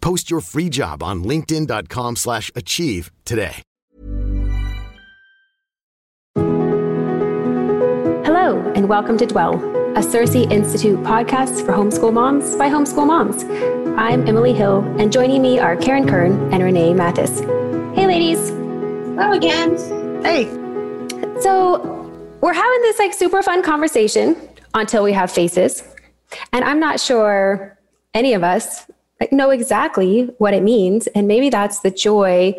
Post your free job on linkedin.com/achieve slash achieve today. Hello, and welcome to Dwell, a Circe Institute podcast for homeschool moms by homeschool moms. I'm Emily Hill, and joining me are Karen Kern and Renee Mathis. Hey, ladies. Hello again. Hey. So, we're having this like super fun conversation until we have faces. And I'm not sure any of us like know exactly what it means. And maybe that's the joy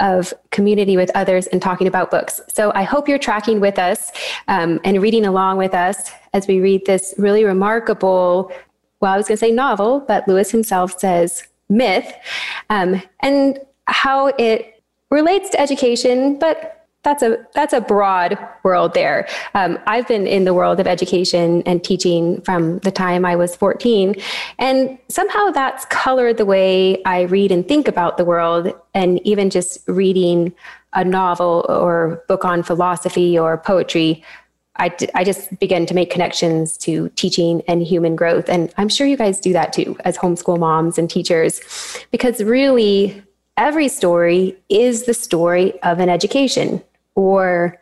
of community with others and talking about books. So I hope you're tracking with us um, and reading along with us as we read this really remarkable, well, I was going to say novel, but Lewis himself says myth, um, and how it relates to education, but that's a that's a broad world there. Um, I've been in the world of education and teaching from the time I was 14, and somehow that's colored the way I read and think about the world. And even just reading a novel or book on philosophy or poetry, I, I just begin to make connections to teaching and human growth. And I'm sure you guys do that too as homeschool moms and teachers, because really every story is the story of an education or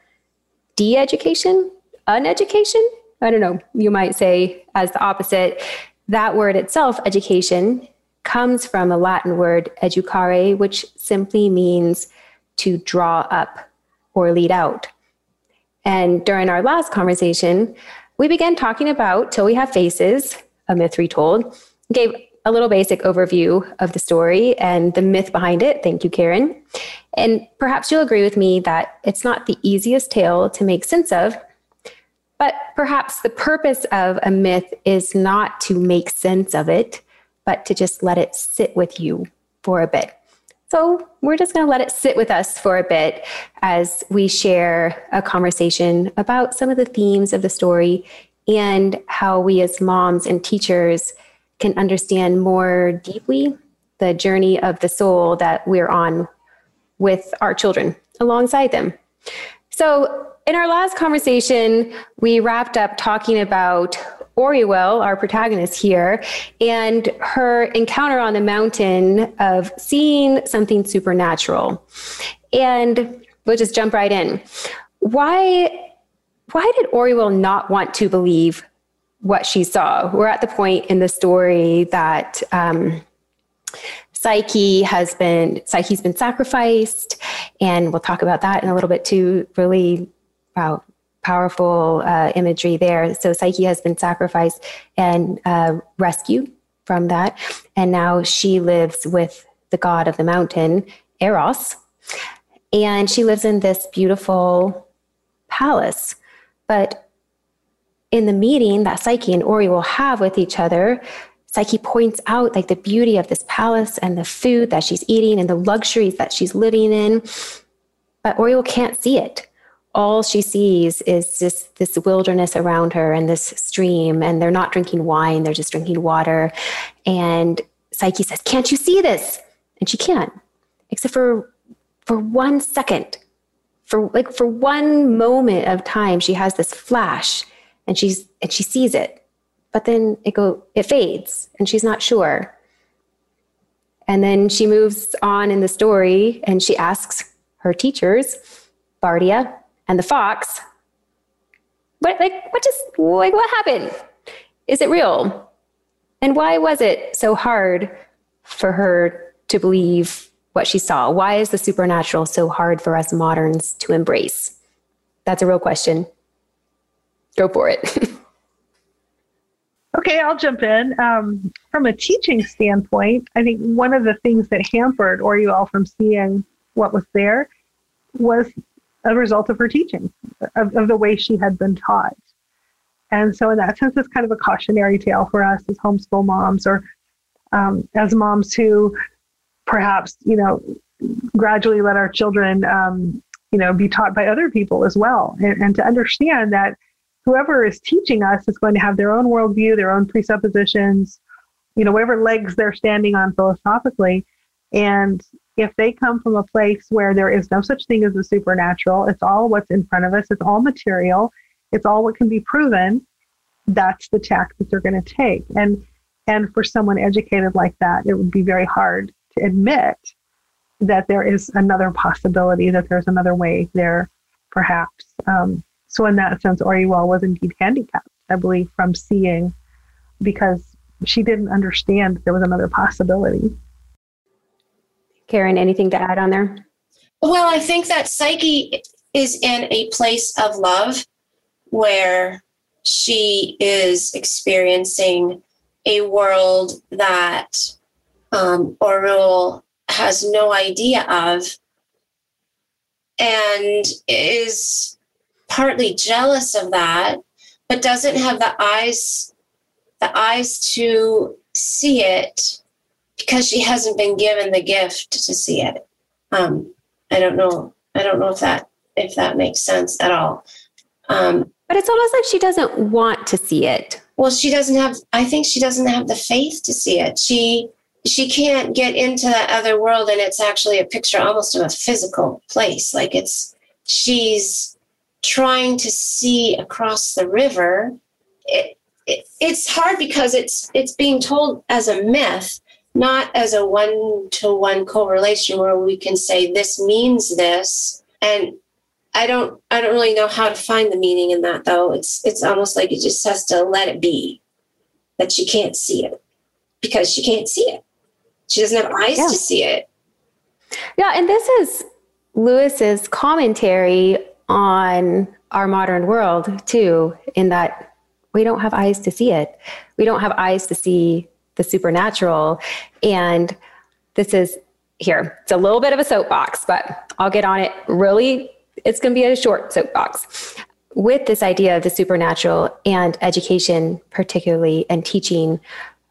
de education, uneducation. I don't know. You might say, as the opposite, that word itself, education, comes from the Latin word educare, which simply means to draw up or lead out. And during our last conversation, we began talking about Till We Have Faces, a myth retold, gave a little basic overview of the story and the myth behind it. Thank you, Karen. And perhaps you'll agree with me that it's not the easiest tale to make sense of, but perhaps the purpose of a myth is not to make sense of it, but to just let it sit with you for a bit. So we're just going to let it sit with us for a bit as we share a conversation about some of the themes of the story and how we as moms and teachers can understand more deeply the journey of the soul that we're on with our children alongside them. So, in our last conversation, we wrapped up talking about Orual, our protagonist here, and her encounter on the mountain of seeing something supernatural. And we'll just jump right in. Why, why did Orual not want to believe what she saw. We're at the point in the story that um, Psyche has been Psyche's been sacrificed, and we'll talk about that in a little bit too. Really, wow, powerful uh, imagery there. So Psyche has been sacrificed and uh, rescued from that, and now she lives with the god of the mountain, Eros, and she lives in this beautiful palace. But in the meeting that Psyche and Orual have with each other, Psyche points out like the beauty of this palace and the food that she's eating and the luxuries that she's living in. But Orual can't see it. All she sees is this, this wilderness around her and this stream, and they're not drinking wine, they're just drinking water. And Psyche says, Can't you see this? And she can't, except for for one second for like for one moment of time she has this flash and she's and she sees it but then it go it fades and she's not sure and then she moves on in the story and she asks her teachers bardia and the fox what like what just like what happened is it real and why was it so hard for her to believe what she saw. Why is the supernatural so hard for us moderns to embrace? That's a real question. Go for it. okay, I'll jump in. Um, from a teaching standpoint, I think one of the things that hampered Orual from seeing what was there was a result of her teaching, of, of the way she had been taught. And so, in that sense, it's kind of a cautionary tale for us as homeschool moms or um, as moms who perhaps you know gradually let our children um, you know be taught by other people as well and, and, to understand that whoever is teaching us is going to have their own worldview their own presuppositions you know whatever legs they're standing on philosophically and if they come from a place where there is no such thing as the supernatural it's all what's in front of us it's all material it's all what can be proven that's the tack that they're going to take and and for someone educated like that it would be very hard to admit that there is another possibility, that there's another way there, perhaps. Um, so, in that sense, Orual was indeed handicapped, I believe, from seeing because she didn't understand there was another possibility. Karen, anything to add on there? Well, I think that Psyche is in a place of love where she is experiencing a world that um, Orual has no idea of and is partly jealous of that but doesn't have the eyes the eyes to see it because she hasn't been given the gift to see it. Um, i don't know i don't know if that if that makes sense at all. Um, but it's almost like she doesn't want to see it. Well she doesn't have i think she doesn't have the faith to see it. She she can't get into that other world and it's actually a picture almost of a physical place. Like it's she's trying to see across the river it, it, it's hard because it's it's being told as a myth not as a one-to-one correlation where we can say this means this and i don't i don't really know how to find the meaning in that though it's it's almost like it just has to let it be that she can't see it because she can't see it she doesn't have eyes yeah. to see it. Yeah, and this is Lewis's commentary on our modern world too, in that we don't have eyes to see it. We don't have eyes to see the supernatural. And this is here, it's a little bit of a soapbox, but I'll get on it really. It's going to be a short soapbox with this idea of the supernatural and education, particularly, and teaching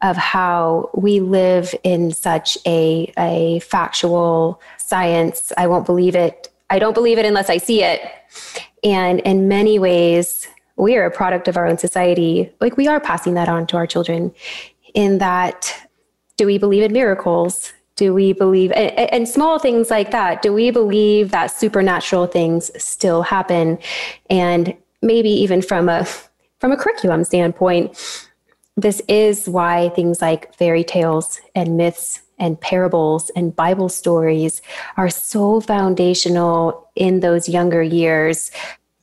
of how we live in such a, a factual science. I won't believe it. I don't believe it unless I see it. And in many ways, we are a product of our own society. Like we are passing that on to our children in that do we believe in miracles? Do we believe, and, and small things like that, do we believe that supernatural things still happen? And maybe even from a, from a curriculum standpoint, this is why things like fairy tales and myths and parables and Bible stories are so foundational in those younger years,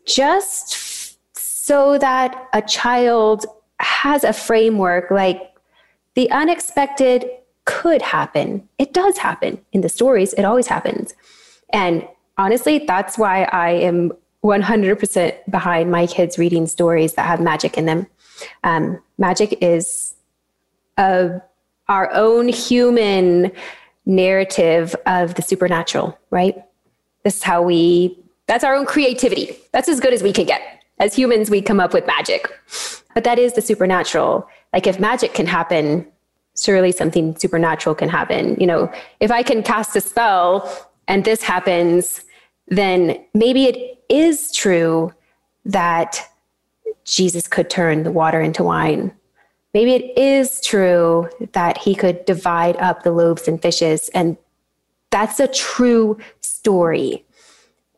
just so that a child has a framework like the unexpected could happen. It does happen in the stories, it always happens. And honestly, that's why I am 100% behind my kids reading stories that have magic in them um, magic is a, our own human narrative of the supernatural, right? This is how we, that's our own creativity. That's as good as we can get. As humans, we come up with magic. But that is the supernatural. Like if magic can happen, surely something supernatural can happen. You know, if I can cast a spell and this happens, then maybe it is true that Jesus could turn the water into wine. Maybe it is true that he could divide up the loaves and fishes, and that's a true story.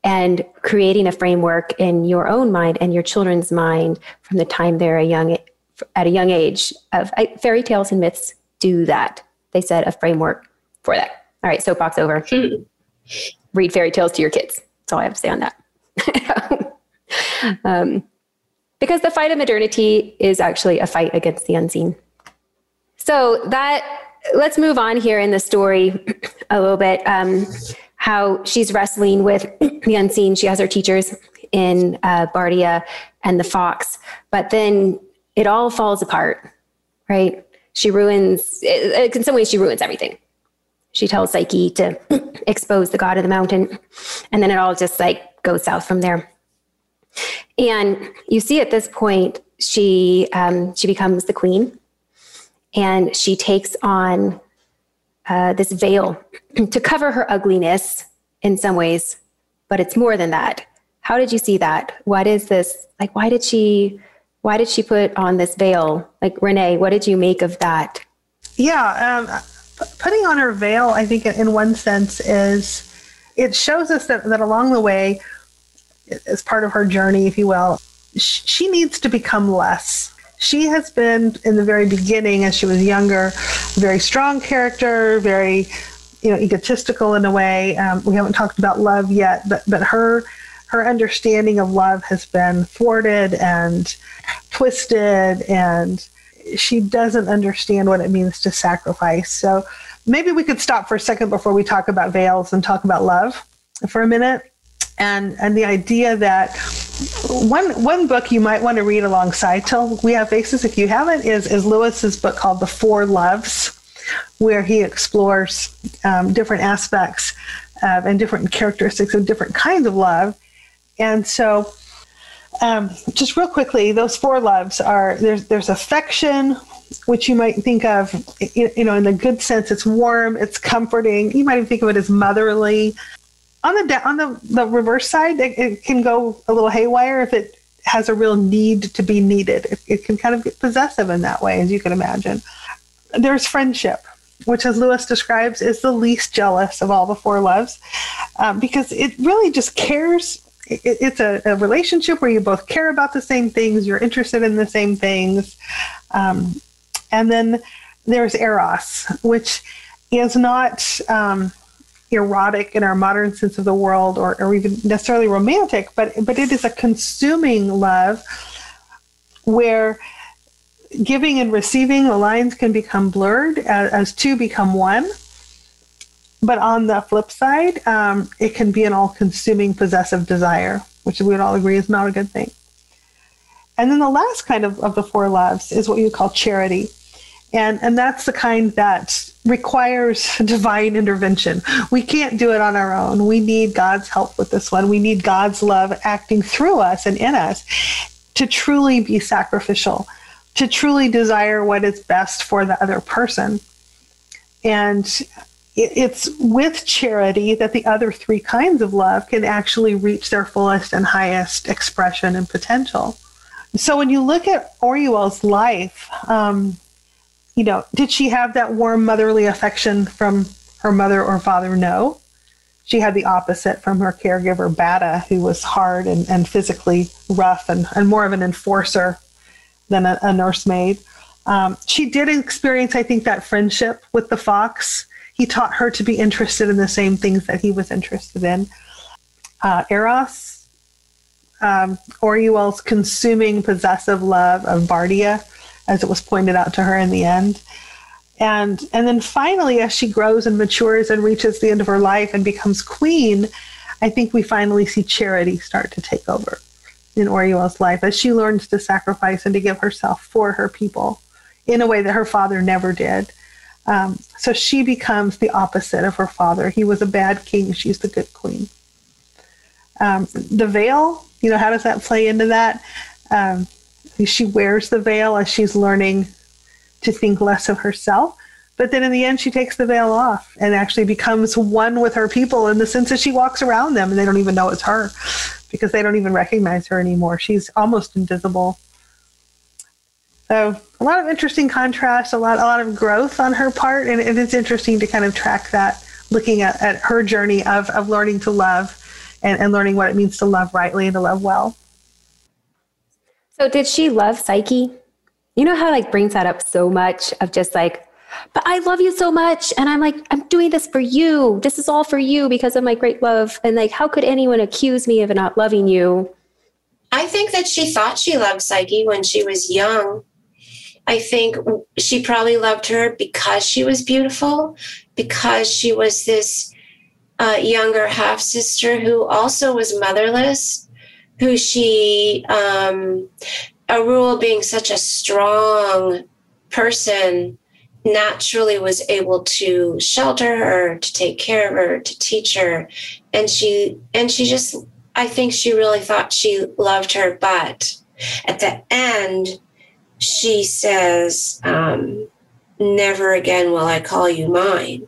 and creating a framework in your own mind and your children's mind from the time they're a young at a young age of I, fairy tales and myths do that. They set a framework for that. All right soapbox over. Read fairy tales to your kids. That's all i have to say on that. Um, because the fight of modernity is actually a fight against the unseen so that let's move on here in the story a little bit um, how she's wrestling with the unseen. She has her teachers in uh, Bardia and the fox, but then it all falls apart, right? She ruins, in some ways, she ruins everything. She tells Psyche to expose the god of the mountain, and then it all just like goes south from there. And you see at this point, she um, she becomes the queen, and she takes on uh, this veil to cover her ugliness in some ways, but it's more than that. How did you see that? What is this? Like, why did she? Why did she put on this veil? Like Renee, what did you make of that? Yeah, um, putting on her veil, I think, in one sense, is it shows us that, that along the way, as part of her journey, if you will, she needs to become less. She has been in the very beginning as she was younger very strong character very you know egotistical in a way. Um, we haven't talked about love yet but but her her understanding of love has been thwarted and twisted and she doesn't understand what it means to sacrifice. So maybe we could stop for a second before we talk about veils and talk about love for a minute and and the idea that one one book you might want to read alongside till we have faces if you haven't is is lewis's book called the four loves where he explores um, different aspects of, and different characteristics of different kinds of love. And so um, just real quickly those four loves are there's there's affection which you might think of you know in the good sense it's warm it's comforting. You might even think of it as motherly on the on the, the reverse side, it, it, can go a little haywire if it has a real need to be needed. It, it, can kind of get possessive in that way, as you can imagine. There's friendship, which, as Lewis describes, is the least jealous of all the four loves, um, because it really just cares. it's a, a, relationship where you both care about the same things, you're interested in the same things, um, and then there's eros, which is not. Um, erotic in our modern sense of the world or, or even necessarily romantic, but but it is a consuming love where giving and receiving the lines can become blurred as, as two become one. But on the flip side, um, it can be an all-consuming possessive desire, which we would all agree is not a good thing. And then the last kind of, of the four loves is what you call charity. And, and that's the kind that requires divine intervention. We can't do it on our own. We need God's help with this one. We need God's love acting through us and in us to truly be sacrificial, to truly desire what is best for the other person. And it's with charity that the other three kinds of love can actually reach their fullest and highest expression and potential. So when you look at Orual's life, um, you know, did she have that warm motherly affection from her mother or father? No. She had the opposite from her caregiver, Batta, who was hard and, and physically rough and, and more of an enforcer than a, a nursemaid. Um, she did experience, I think, that friendship with the fox. He taught her to be interested in the same things that he was interested in. Uh, Eros, um, Orual's consuming possessive love of Bardia, as it was pointed out to her in the end. And, and then finally, as she grows and matures and reaches the end of her life and becomes queen, I think we finally see charity start to take over in Orual's life as she learns to sacrifice and to give herself for her people in a way that her father never did. Um, so she becomes the opposite of her father. He was a bad king, she's the good queen. Um, the veil, you know, how does that play into that? Um, she wears the veil as she's learning to think less of herself. But then in the end, she takes the veil off and actually becomes one with her people in the sense that she walks around them and they don't even know it's her because they don't even recognize her anymore. She's almost invisible. So a lot of interesting contrast, a lot, a lot of growth on her part, and it is interesting to kind of track that, looking at, at her journey of of learning to love and, and learning what it means to love rightly and to love well. So did she love Psyche? You know how like brings that up so much of just like, but I love you so much. And I'm like, I'm doing this for you. This is all for you because of my great love. And like, how could anyone accuse me of not loving you? I think that she thought she loved Psyche when she was young. I think she probably loved her because she was beautiful, because she was this uh, younger half sister who also was motherless, who she, um, Orual being such a strong person, naturally was able to shelter her, to take care of her, to teach her. And she, and she just, I think she really thought she loved her. But at the end, she says, um, Never again will I call you mine,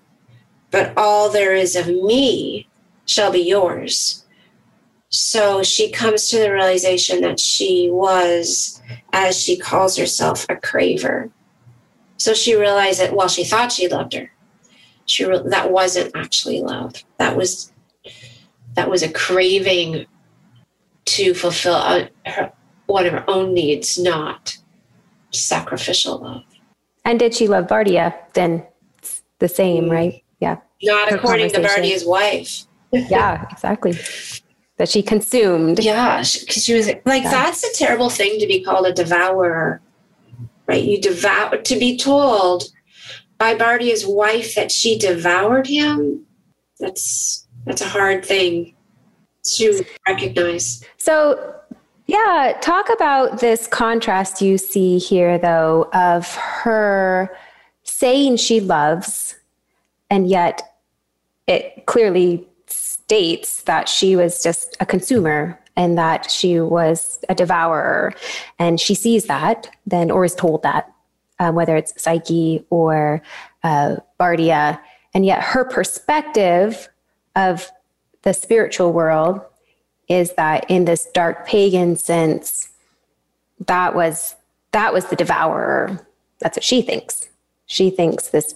but all there is of me shall be yours. So she comes to the realization that she was, as she calls herself, a craver. So she realized that while she thought she loved her, she re- that wasn't actually love. That was that was a craving to fulfill a, her, one of her own needs, not sacrificial love. And did she love Bardia? Then the same, right? Mm-hmm. Yeah. Not Her according to Bardia's wife. yeah, exactly. That she consumed. Yeah, because she was like, yeah. that's a terrible thing to be called a devourer, right? You devour, to be told by Bardia's wife that she devoured him. That's that's a hard thing to recognize. So yeah, talk about this contrast you see here, though, of her saying she loves, and yet it clearly states that she was just a consumer and that she was a devourer. And she sees that, then, or is told that, uh, whether it's Psyche or uh, Bardia. And yet her perspective of the spiritual world is that in this dark pagan sense, that was that was the devourer. That's what she thinks. She thinks this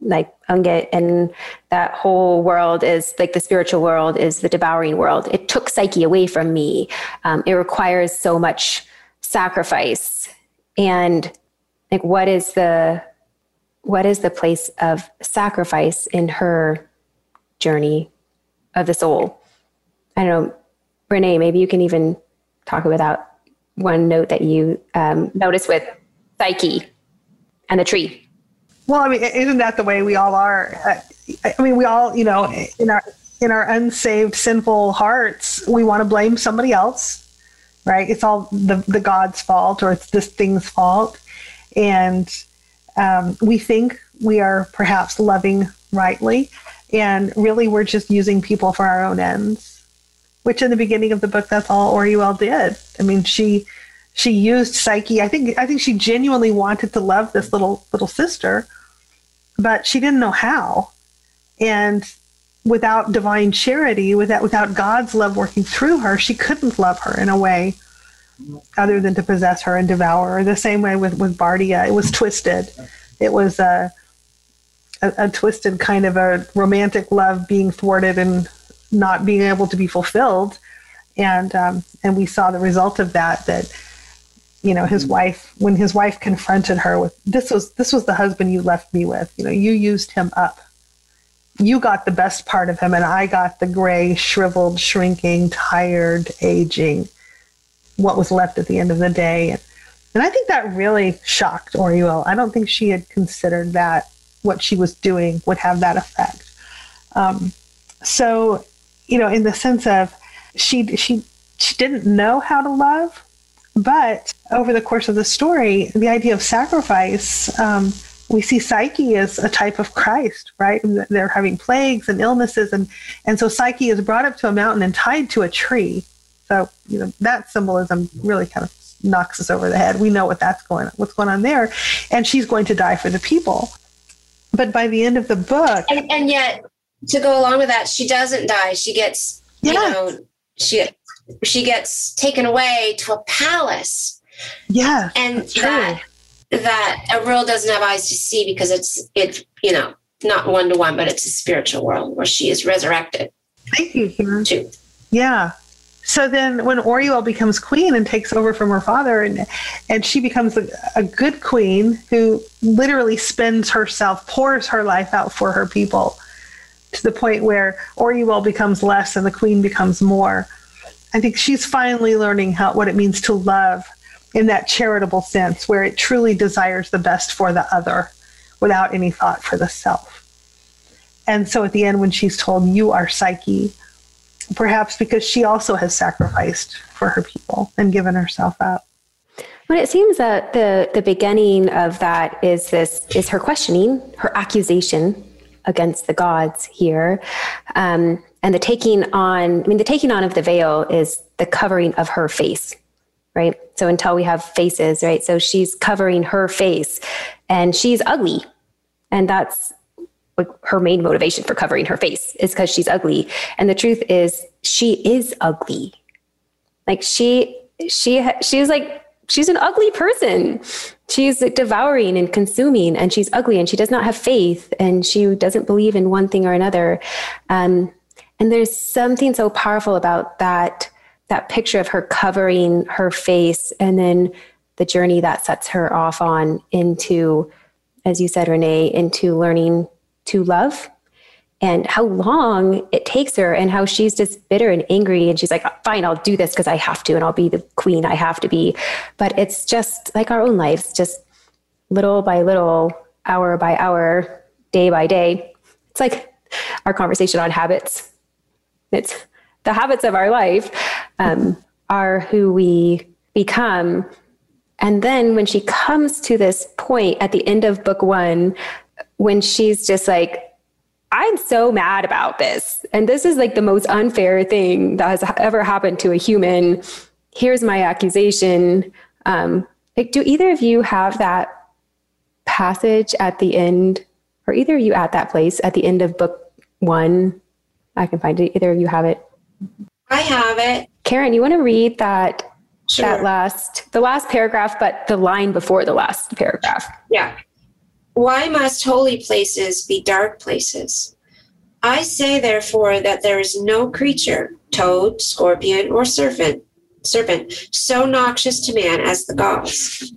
like Ungit and that whole world is like the spiritual world is the devouring world. It took Psyche away from me. Um, it requires so much sacrifice. And like, what is the what is the place of sacrifice in her journey of the soul? I don't know. Renee, maybe you can even talk about that one note that you um, noticed with Psyche and the tree. Well, I mean, isn't that the way we all are? Uh, I mean, we all, you know, in our in our unsaved, sinful hearts, we want to blame somebody else, right? It's all the the God's fault or it's this thing's fault, and um, we think we are perhaps loving rightly, and really we're just using people for our own ends which in the beginning of the book, that's all Orual did. I mean, she she used Psyche. I think I think she genuinely wanted to love this little little sister, but she didn't know how. And without divine charity, without without God's love working through her, she couldn't love her in a way other than to possess her and devour her. The same way with with Bardia, it was twisted. It was a, a, a twisted kind of a romantic love being thwarted and not being able to be fulfilled. And um, and we saw the result of that. That you know his wife when his wife confronted her with this was this was the husband you left me with. You know you used him up. You got the best part of him, and I got the gray, shriveled, shrinking, tired, aging. What was left at the end of the day, and, and I think that really shocked Orual. I don't think she had considered that what she was doing would have that effect. Um, so you know, in the sense of she she she didn't know how to love, but over the course of the story, the idea of sacrifice, um, we see Psyche as a type of Christ, right? They're having plagues and illnesses, and and so Psyche is brought up to a mountain and tied to a tree. So you know that symbolism really kind of knocks us over the head. We know what that's going on, what's going on there, and she's going to die for the people. But by the end of the book, and, and yet to go along with that, she doesn't die. She gets, you know, she she gets taken away to a palace. Yeah, and that that Orual doesn't have eyes to see because it's it's you know not one to one, but it's a spiritual world where she is resurrected. Thank you, Karen. To Yeah. So then when Orual becomes queen and takes over from her father and and she becomes a, a good queen who literally spends herself, pours her life out for her people to the point where Orual becomes less and the queen becomes more. I think she's finally learning how what it means to love in that charitable sense where it truly desires the best for the other without any thought for the self. And so at the end when she's told you are Psyche, perhaps because she also has sacrificed for her people and given herself up. Well, it seems that the the beginning of that is this is her questioning, her accusation against the gods here, um, and the taking on. I mean, the taking on of the veil is the covering of her face, right? So until we have faces, right? So she's covering her face, and she's ugly, and that's like her main motivation for covering her face is because she's ugly. And the truth is, she is ugly. Like she, she, she's like, she's an ugly person. She's devouring and consuming, and she's ugly, and she does not have faith, and she doesn't believe in one thing or another. Um, and there's something so powerful about that that picture of her covering her face, and then the journey that sets her off on into, as you said, Renee, into learning to love and how long it takes her and how she's just bitter and angry and she's like fine i'll do this because i have to and i'll be the queen i have to be. But it's just like our own lives just little by little hour by hour day by day. It's like our conversation on habits it's the habits of our life um, are who we become and then when she comes to this point at the end of book one when she's just like, I'm so mad about this. And this is like the most unfair thing that has ever happened to a human. Here's my accusation. Um, like, do either of you have that passage at the end, or either you at that place at the end of book one? I can find it. Either of you have it. I have it. Karen, you want to read that Sure. that last the last paragraph, but the line before the last paragraph. Yeah. Why must holy places be dark places? I say therefore that there is no creature, toad, scorpion, or serpent, serpent, so noxious to man as the gods.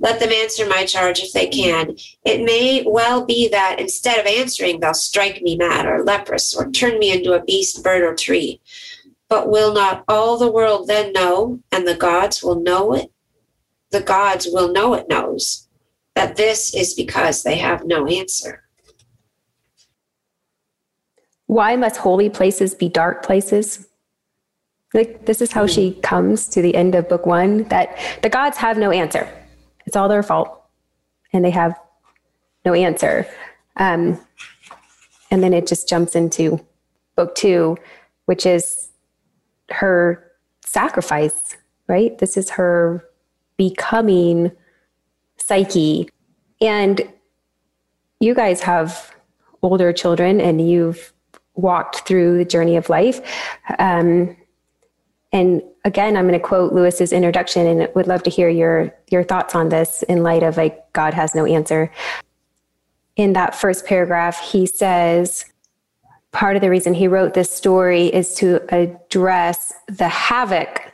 Let them answer my charge if they can. It may well be that instead of answering, they'll strike me mad or leprous or turn me into a beast, bird, or tree. But will not all the world then know, and the gods will know it? The gods will know it knows that this is because they have no answer. Why must holy places be dark places? Like this is how hmm. she comes to the end of book one that the gods have no answer. It's all their fault, and they have no answer. Um, and then it just jumps into book two, which is her sacrifice. Right. This is her becoming psyche. And you guys have older children and you've walked through the journey of life. Um, and again, I'm going to quote Lewis's introduction and would love to hear your, your thoughts on this in light of like God has no answer. In that first paragraph, he says, part of the reason he wrote this story is to address the havoc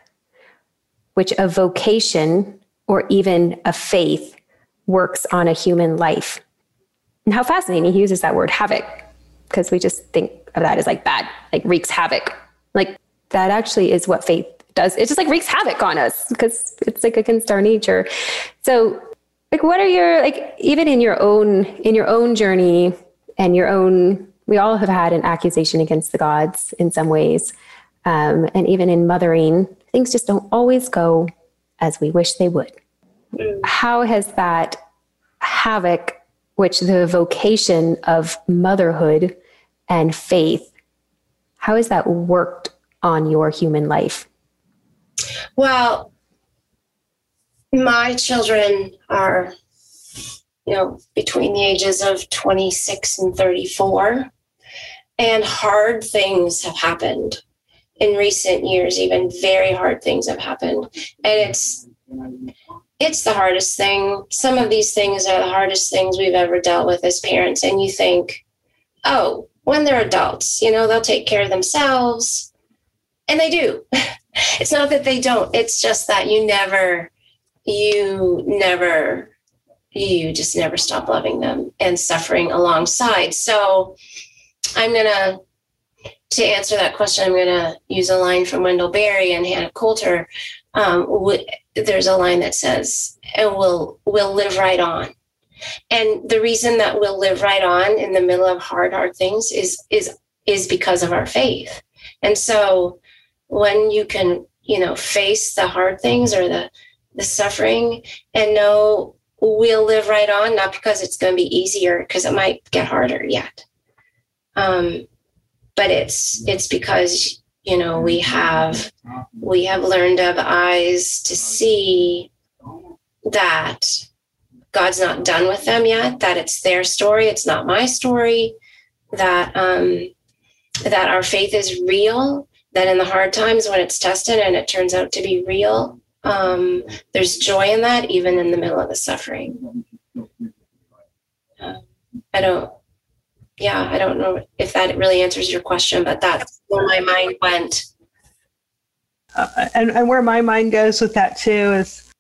which a vocation or even a faith works on a human life. And how fascinating he uses that word havoc, because we just think of that as like bad, like wreaks havoc. Like that actually is what faith does. It just like wreaks havoc on us because it's like against our nature. So like what are your like even in your own in your own journey and your own we all have had an accusation against the gods in some ways. Um, and even in mothering, things just don't always go as we wish they would. How has that havoc, which the vocation of motherhood and faith, how has that worked on your human life? Well, my children are, you know, between the ages of 26 and 34, and hard things have happened in recent years, even very hard things have happened. And it's it's the hardest thing. Some of these things are the hardest things we've ever dealt with as parents. And you think, oh, when they're adults, you know, they'll take care of themselves. and they do. it's not that they don't. It's just that you never, you never, you just never stop loving them and suffering alongside. So I'm gonna to answer that question, I'm going to use a line from Wendell Berry and Hannah Coulter. Um, w- there's a line that says, "And we'll we'll live right on." And the reason that we'll live right on in the middle of hard, hard things is is is because of our faith. And so, when you can, you know, face the hard things or the the suffering and know we'll live right on, not because it's going to be easier, because it might get harder yet. Um, but it's it's because you know we have we have learned of eyes to see that god's not done with them yet that it's their story it's not my story that um that our faith is real that in the hard times when it's tested and it turns out to be real um there's joy in that even in the middle of the suffering uh, i don't yeah, I don't know if that really answers your question, but that's where my mind went. Uh, and, and where my mind goes with that too is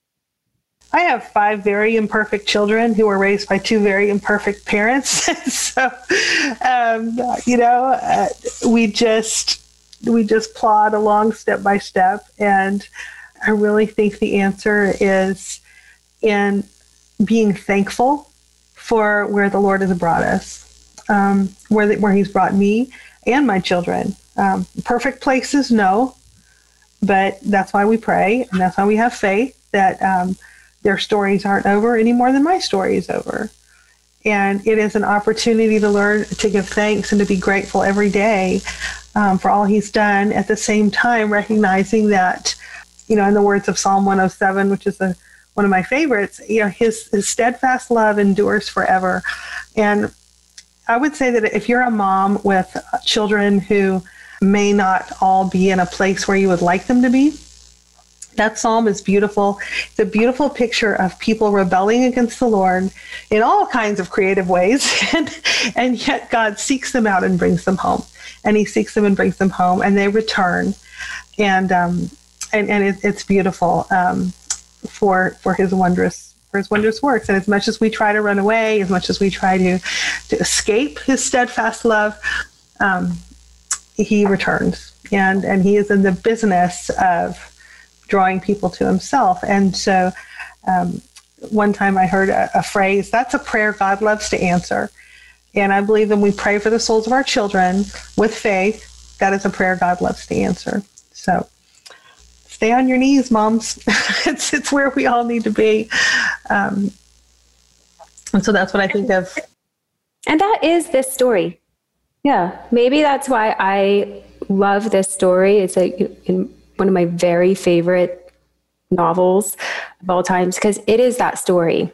I have five very imperfect children who were raised by two very imperfect parents. so, um, you know, uh, we just we just plod along step by step, and I really think the answer is in being thankful for where the Lord has brought us um, where, the, where He's brought me and my children. Um, perfect places, no, but that's why we pray and that's why we have faith that um, their stories aren't over any more than my story is over. And it is an opportunity to learn to give thanks and to be grateful every day um, for all He's done. At the same time, recognizing that, you know, in the words of Psalm 107, which is a, one of my favorites, you know, His, his steadfast love endures forever. And I would say that if you're a mom with children who may not all be in a place where you would like them to be, that psalm is beautiful. It's a beautiful picture of people rebelling against the Lord in all kinds of creative ways, and, and yet God seeks them out and brings them home. And He seeks them and brings them home, and they return, and um, and and it, it's beautiful um, for for His wondrous for his wondrous works. And as much as we try to run away, as much as we try to, to escape his steadfast love, um, he returns. And, and he is in the business of drawing people to himself. And so um, one time I heard a, a phrase that's a prayer God loves to answer. And I believe when we pray for the souls of our children with faith, that is a prayer God loves to answer. So stay on your knees, moms. it's it's where we all need to be. Um, and so that's what I think of. And that is this story. Yeah, maybe that's why I love this story. It's like in one of my very favorite novels of all times because it is that story.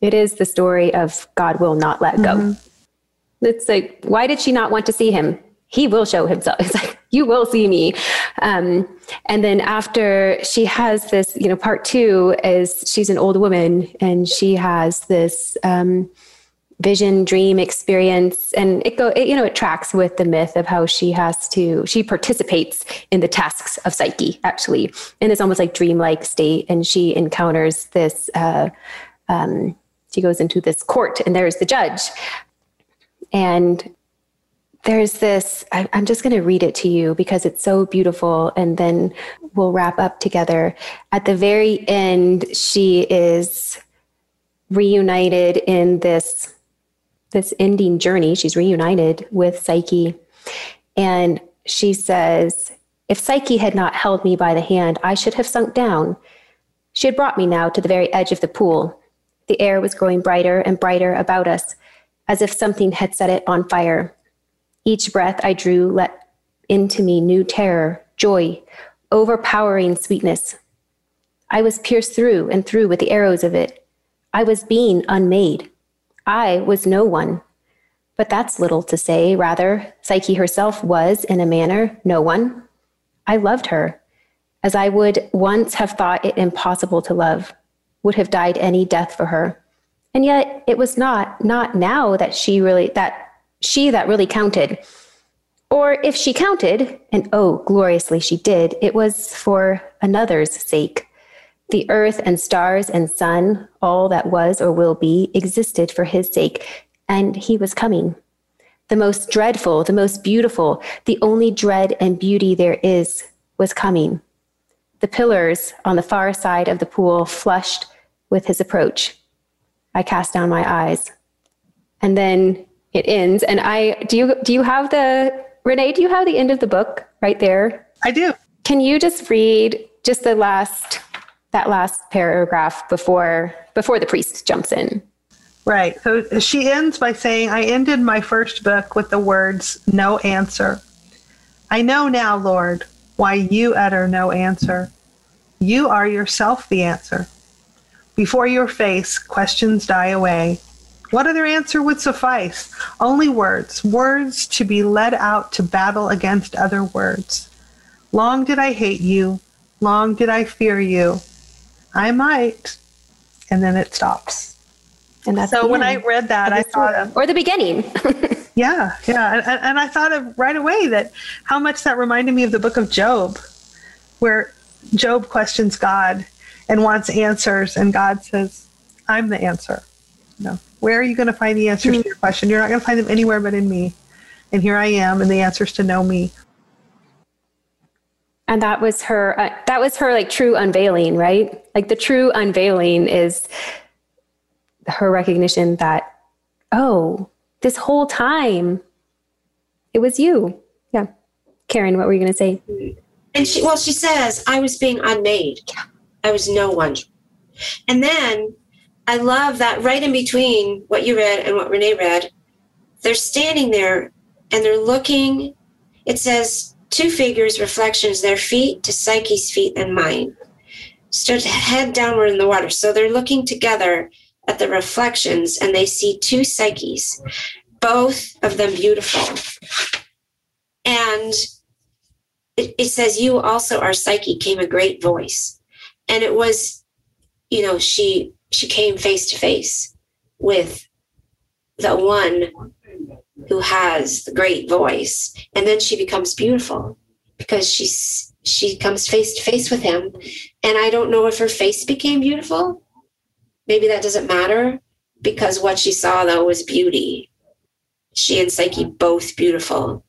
It is the story of God will not let go. Mm-hmm. It's like, why did she not want to see him? He will show himself. It's like, you will see me. Um, and then after she has this, you know, part two is she's an old woman and she has this um, vision, dream experience, and it go, it, you know, it tracks with the myth of how she has to, she participates in the tasks of Psyche actually in this almost like dreamlike state, and she encounters this. Uh, um, she goes into this court, and there's the judge, and there's this, I, am just going to read it to you because it's so beautiful. And then we'll wrap up together. At the very end, she is reunited in this this ending journey she's reunited with psyche and she says if psyche had not held me by the hand i should have sunk down she had brought me now to the very edge of the pool the air was growing brighter and brighter about us as if something had set it on fire each breath I drew let into me new terror, joy, overpowering sweetness. I was pierced through and through with the arrows of it. I was being unmade. I was no one. But that's little to say. Rather, Psyche herself was, in a manner, no one. I loved her, as I would once have thought it impossible to love, would have died any death for her. And yet it was not, not now that she really, that she that really counted. Or if she counted, and oh, gloriously she did, it was for another's sake. The earth and stars and sun, all that was or will be, existed for his sake, and he was coming. The most dreadful, the most beautiful, the only dread and beauty there is was coming. The pillars on the far side of the pool flushed with his approach. I cast down my eyes. And then it ends. And I do you do you have the Renee, do you have the end of the book right there? I do. Can you just read just the last that last paragraph before before the priest jumps in? Right. So she ends by saying, I ended my first book with the words, no answer. I know now, Lord, why you utter no answer. You are yourself the answer. Before your face, questions die away. What other answer would suffice? Only words, words to be led out to battle against other words. Long did I hate you, long did I fear you. I might. And then it stops. And that's so when I read that, I thought of, or the beginning. yeah, yeah, and, and I thought of right away that how much that reminded me of the book of Job, where Job questions God and wants answers, and God says, "I'm the answer." No, where are you going to find the answers mm-hmm. to your question? You're not going to find them anywhere but in me, and here I am, and the answers to know me. And that was her. Uh, that was her like true unveiling, right? Like the true unveiling is her recognition that, oh, this whole time it was you. Yeah. Karen, what were you going to say? And she, well, she says, I was being unmade. I was no one. And then I love that right in between what you read and what Renee read, they're standing there and they're looking. It says, two figures, reflections, their feet to Psyche's feet and mine. Stood head downward in the water. So they're looking together at the reflections and they see two psyches, both of them beautiful. And it, it says, You also are Psyche, came a great voice. And it was, you know, she she came face to face with the one who has the great voice and then she becomes beautiful because she's she comes face to face with him and i don't know if her face became beautiful maybe that doesn't matter because what she saw though was beauty. She and Psyche both beautiful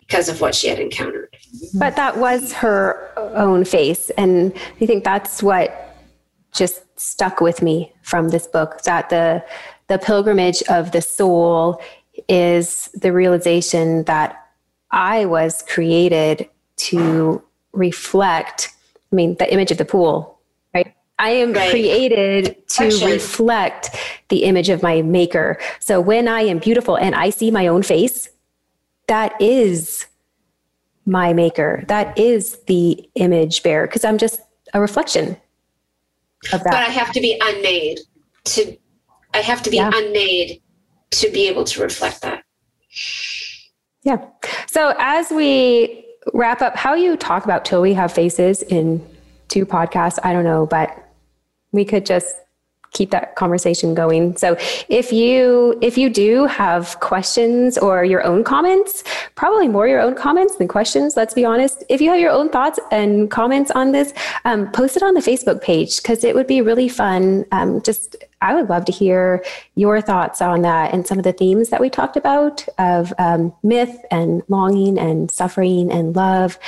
because of what she had encountered. But that was her own face. And I think that's what just stuck with me from this book that the the pilgrimage of the soul is the realization that I was created to reflect I mean the image of the pool right? I am right. created to reflect the image of my maker. So when I am beautiful and I see my own face, that is my maker. That is the image bearer because I'm just a reflection of that. But I have to be unmade to I have to be yeah. unmade to be able to reflect that. Yeah. So as we wrap up, how you talk about till we have faces in two podcasts, I don't know, but we could just keep that conversation going. So if you if you do have questions or your own comments, probably more your own comments than questions. Let's be honest. If you have your own thoughts and comments on this, um, post it on the Facebook page because it would be really fun. Um, just I would love to hear your thoughts on that and some of the themes that we talked about of um, myth and longing and suffering and love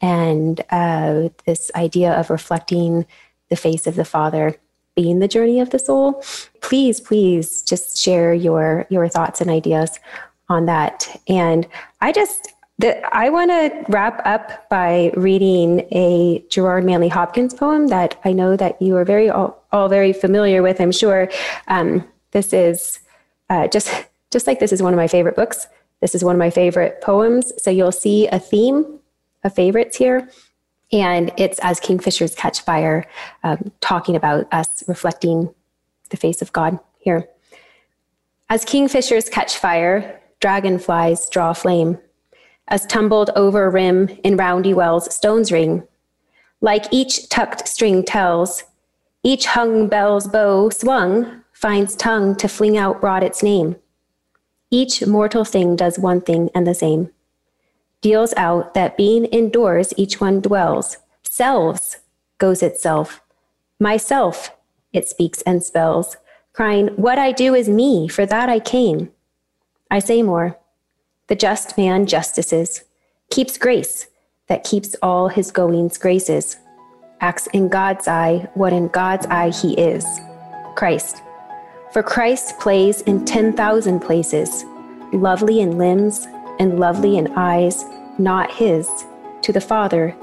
and uh, this idea of reflecting the face of the Father being the journey of the soul, please, please just share your your thoughts and ideas on that. And I just the, I want to wrap up by reading a Gerard Manley Hopkins poem that I know that you are very all, all very familiar with. I'm sure um, this is uh, just just like this is one of my favorite books. This is one of my favorite poems. So you'll see a theme of favorites here. And it's as kingfishers catch fire, um, talking about us reflecting the face of God here. As kingfishers catch fire, dragonflies draw flame. As tumbled over rim in roundy wells, stones ring. Like each tucked string tells, each hung bell's bow swung finds tongue to fling out broad its name. Each mortal thing does one thing and the same deals out that being indoors each one dwells. Selves goes itself. Myself, it speaks and spells, crying, What I do is me, for that I came. I say more. The just man justices, keeps grace that keeps all his goings graces, acts in God's eye what in God's eye he is Christ. For Christ plays in 10,000 places, lovely in limbs and lovely in eyes, not his, to the Father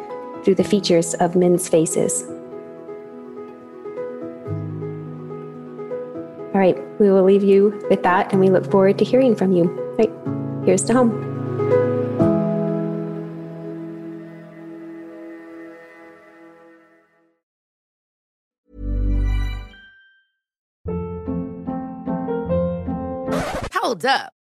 through the features of men's faces. All right, we will leave you with that and we look forward to hearing from you. All right, here's to home. Hold up.